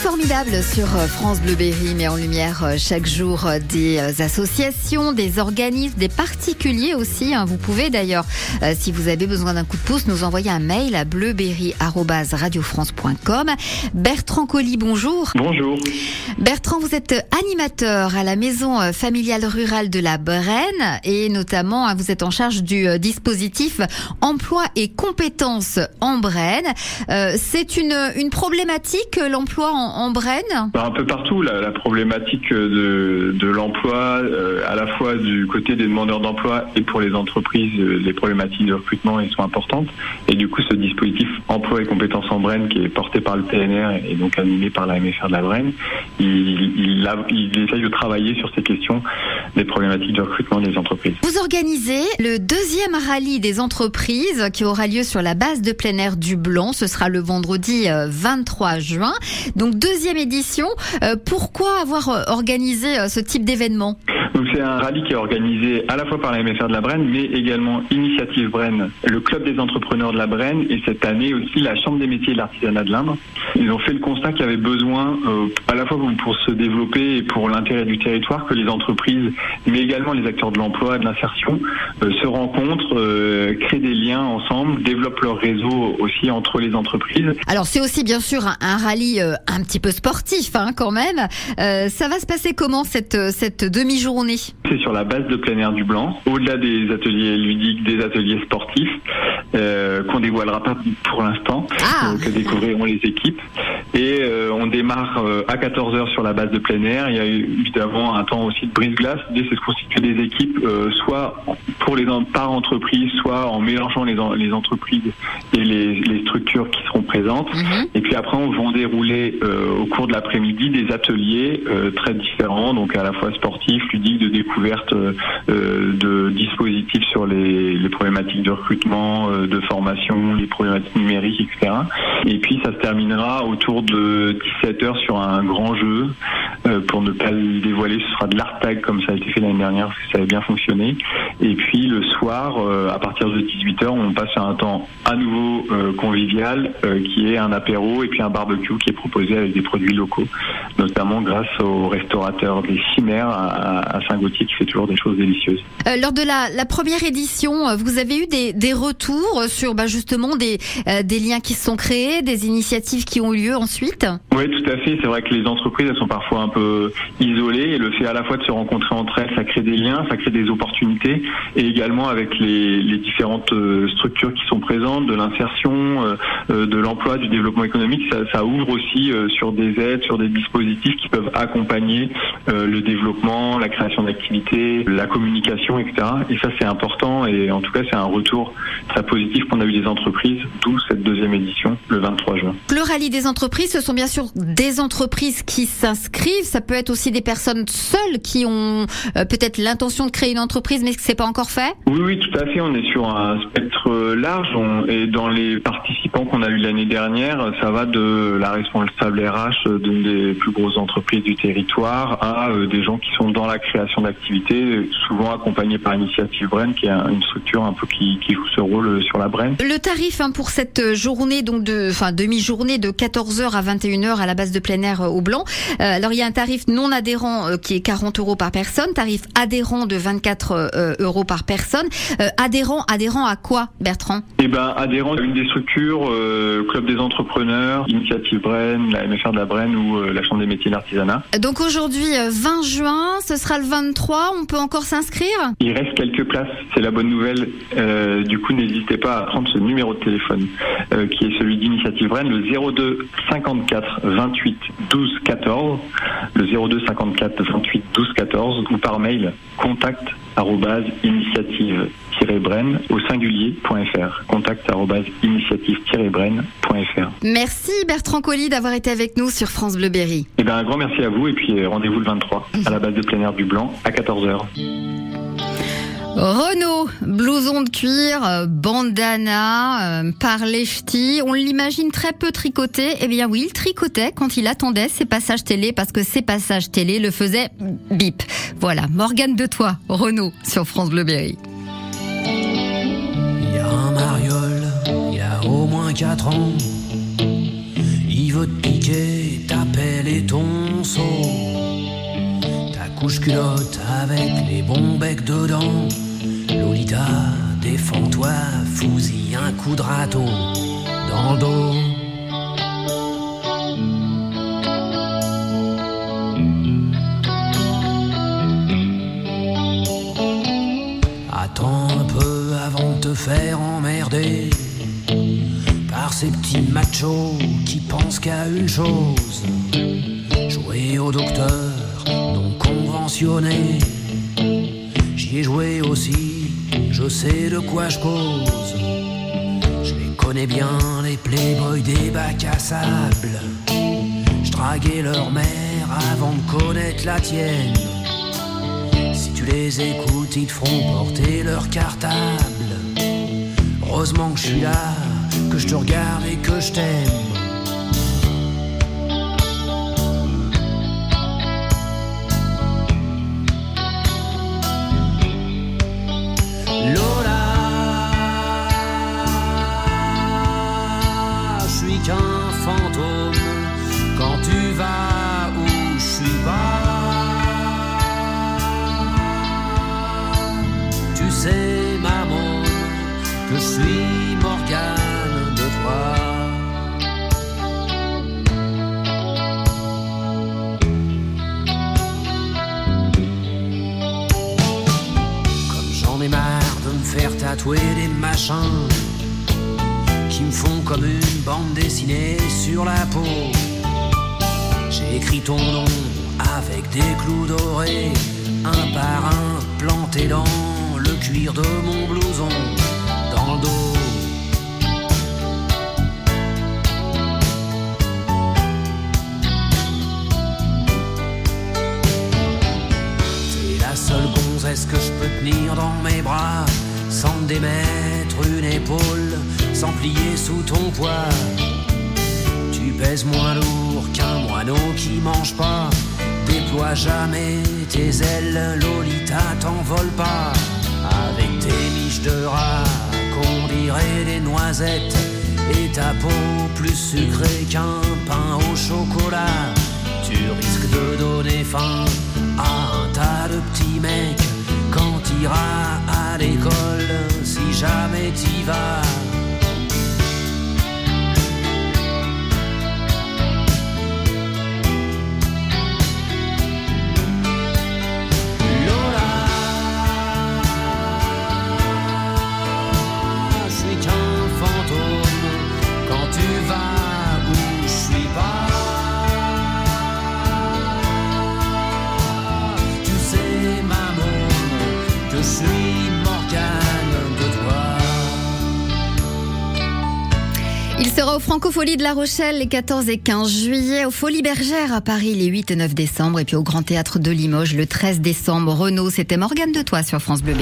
formidable sur euh, France Bleu Berry met en lumière euh, chaque jour euh, des associations, des organismes, des particuliers aussi. hein. Vous pouvez d'ailleurs, si vous avez besoin d'un coup de pouce, nous envoyer un mail à bleuberry@radiofrance.com. Bertrand Colli, bonjour. Bonjour. Bertrand, vous êtes animateur à la maison familiale rurale de la Brenne et notamment hein, vous êtes en charge du dispositif emploi et compétences en Brenne. C'est une, une problématique l'emploi en, en Brenne Bah, un peu partout, la, la problématique de, de l'emploi, euh, à la fois du côté des demandeurs d'emploi et pour les entreprises, euh, les problématiques de recrutement elles sont importantes. Et du coup, ce dispositif emploi et compétences en Brenne, qui est porté par le TNR et donc animé par la MFR de la Brenne, il, il, a- il essaye de travailler sur ces questions des problématiques de recrutement des entreprises. Vous organisez le deuxième rallye des entreprises qui aura lieu sur la base de plein air du Blanc. Ce sera le vendredi euh, 23 juin. Donc deuxième édition. Euh, Pourquoi avoir euh, organisé euh, ce type d'événement? C'est un rallye qui est organisé à la fois par la MFR de la Brenne, mais également Initiative Brenne, le club des entrepreneurs de la Brenne, et cette année aussi la Chambre des métiers et de l'artisanat de l'Indre. Ils ont fait le constat qu'il y avait besoin, euh, à la fois pour se développer et pour l'intérêt du territoire, que les entreprises, mais également les acteurs de l'emploi, de l'insertion, euh, se rencontrent, euh, créent des liens ensemble, développent leur réseau aussi entre les entreprises. Alors c'est aussi bien sûr un, rallye un petit peu sportif hein, quand même. Ça va se passer comment cette, cette demi-journée? C'est sur la base de plein air du Blanc, au-delà des ateliers ludiques, des ateliers sportifs, euh, qu'on dévoilera pas pour l'instant, Ah. euh, que découvriront les équipes. Et euh, on démarre euh, à 14h sur la base de plein air. Il y a évidemment un temps aussi de brise-glace. L'idée, c'est de constituer des équipes, euh, soit pour les en- par entreprise, soit en mélangeant les, en- les entreprises et les, les structures qui seront présentes. Mhm. Et puis après, on va dérouler au cours de l'après-midi des ateliers très différents, donc à la fois sportifs, ludiques, de découverte euh, euh, de dispositifs sur les, problématiques de recrutement, euh, de formation, les problématiques numériques, etc. Et puis ça se terminera autour de 17h sur un grand jeu. Pour ne pas le dévoiler, ce sera de l'art tag comme ça a été fait l'année dernière, parce que ça avait bien fonctionné. Et puis le soir, à partir de 18h, on passe à un temps à nouveau convivial, qui est un apéro et puis un barbecue qui est proposé avec des produits locaux, notamment grâce au restaurateur des Chimères à, à Qui fait toujours des choses délicieuses. Euh, lors de la, la première édition, euh, vous avez eu des, des retours sur bah, justement des, euh, des liens qui se sont créés, des initiatives qui ont eu lieu ensuite? Oui, tout à fait. C'est vrai que les entreprises, elles sont parfois un peu isolées et le fait à la fois de se rencontrer entre elles, ça crée des liens, ça crée des opportunités et également avec les, les différentes structures qui sont présentes, de l'insertion, euh, de l'emploi, du développement économique, ça, ça ouvre aussi sur des aides, sur des dispositifs qui peuvent accompagner le développement, la création d'activités, la communication, etc. Et ça, c'est important et en tout cas, c'est un retour très positif qu'on a eu des entreprises, d'où cette deuxième édition le 23 juin. Le rallye des entreprises, ce sont bien sûr des entreprises qui s'inscrivent. Ça peut être aussi des personnes seules qui ont euh, peut-être l'intention de créer une entreprise, mais que c'est pas encore fait? Oui, oui, tout à fait. On est sur un spectre large. On- et dans les participants qu'on a eu l'année dernière, ça va de la responsable RH d'une des plus grosses entreprises du territoire à euh, des gens qui sont dans la création d'activités, souvent accompagnés par Initiative Brenne, qui est un- une structure un peu qui, qui joue ce rôle euh, sur la Brenne. Le tarif hein, pour cette journée, donc de, enfin demi-journée de 14h à 21h à la base de plein air euh, au Blanc. Euh, alors il y a un tarif non adhérent euh, qui est 40 euros par personne, tarif adhérent de 24 euh, euros par personne. Euh, adhérent, adhérent à quoi, Bertrand? Eh ben, adhérent à une des structures, euh, Club des entrepreneurs, Initiative Brenne, la MFR de la Brenne ou euh, la Chambre des métiers de l'artisanat. Donc aujourd'hui, euh, 20 juin, ce sera le 23. On peut encore s'inscrire? Il reste quelques places, c'est la bonne nouvelle. Euh, du coup, n'hésitez pas à prendre ce numéro de téléphone euh, qui est celui d'Initiative Rennes, le 02 54 28 12 14, le 02 54 28 12 14 ou par mail contact arobase initiative-brenne au singulier.fr contact arobase initiative-brenne.fr Merci Bertrand Colli d'avoir été avec nous sur France Bleu Berry. Eh bien, un grand merci à vous et puis euh, rendez-vous le 23 à la base de plein air du Blanc à 14h. Renault, blouson de cuir, euh, bandana, euh, parler ch'ti, on l'imagine très peu tricoté. Eh bien oui, il tricotait quand il attendait ses passages télé parce que ses passages télé le faisaient bip. Voilà, Morgane de toi, Renault sur France Bleu Berry. Il y a un mariole, il y a au moins quatre ans. Il veut te piquer, ton seau. Ta couche culotte avec les bons becs dedans. Lolita, défends-toi, fousille un coup de râteau dans le dos. Attends un peu avant de te faire emmerder par ces petits machos qui pensent qu'à une chose jouer au docteur J'y ai joué aussi, je sais de quoi je cause. Je les connais bien, les playboys des bacs à sable. Je draguais leur mère avant de connaître la tienne. Si tu les écoutes, ils te feront porter leur cartable. Heureusement que je suis là, que je te regarde et que je t'aime. Tatouer des machins qui me font comme une bande dessinée sur la peau. J'ai écrit ton nom avec des clous dorés, un par un planté dans le cuir de mon blouson, dans le dos. T'es la seule gonzesse que je peux tenir dans mes bras, sans me démettre une épaule, sans plier sous ton poids. Tu pèses moins lourd qu'un moineau qui mange pas. Déploie jamais tes ailes, Lolita, t'envole pas. Avec tes miches de rat, qu'on dirait des noisettes. Et ta peau plus sucrée qu'un pain au chocolat. Tu risques de donner faim à un tas de petits mecs Il sera au Francofolie de La Rochelle les 14 et 15 juillet, au Folies Bergères à Paris les 8 et 9 décembre, et puis au Grand Théâtre de Limoges le 13 décembre. Renault, c'était Morgane de Toi sur France Bleu.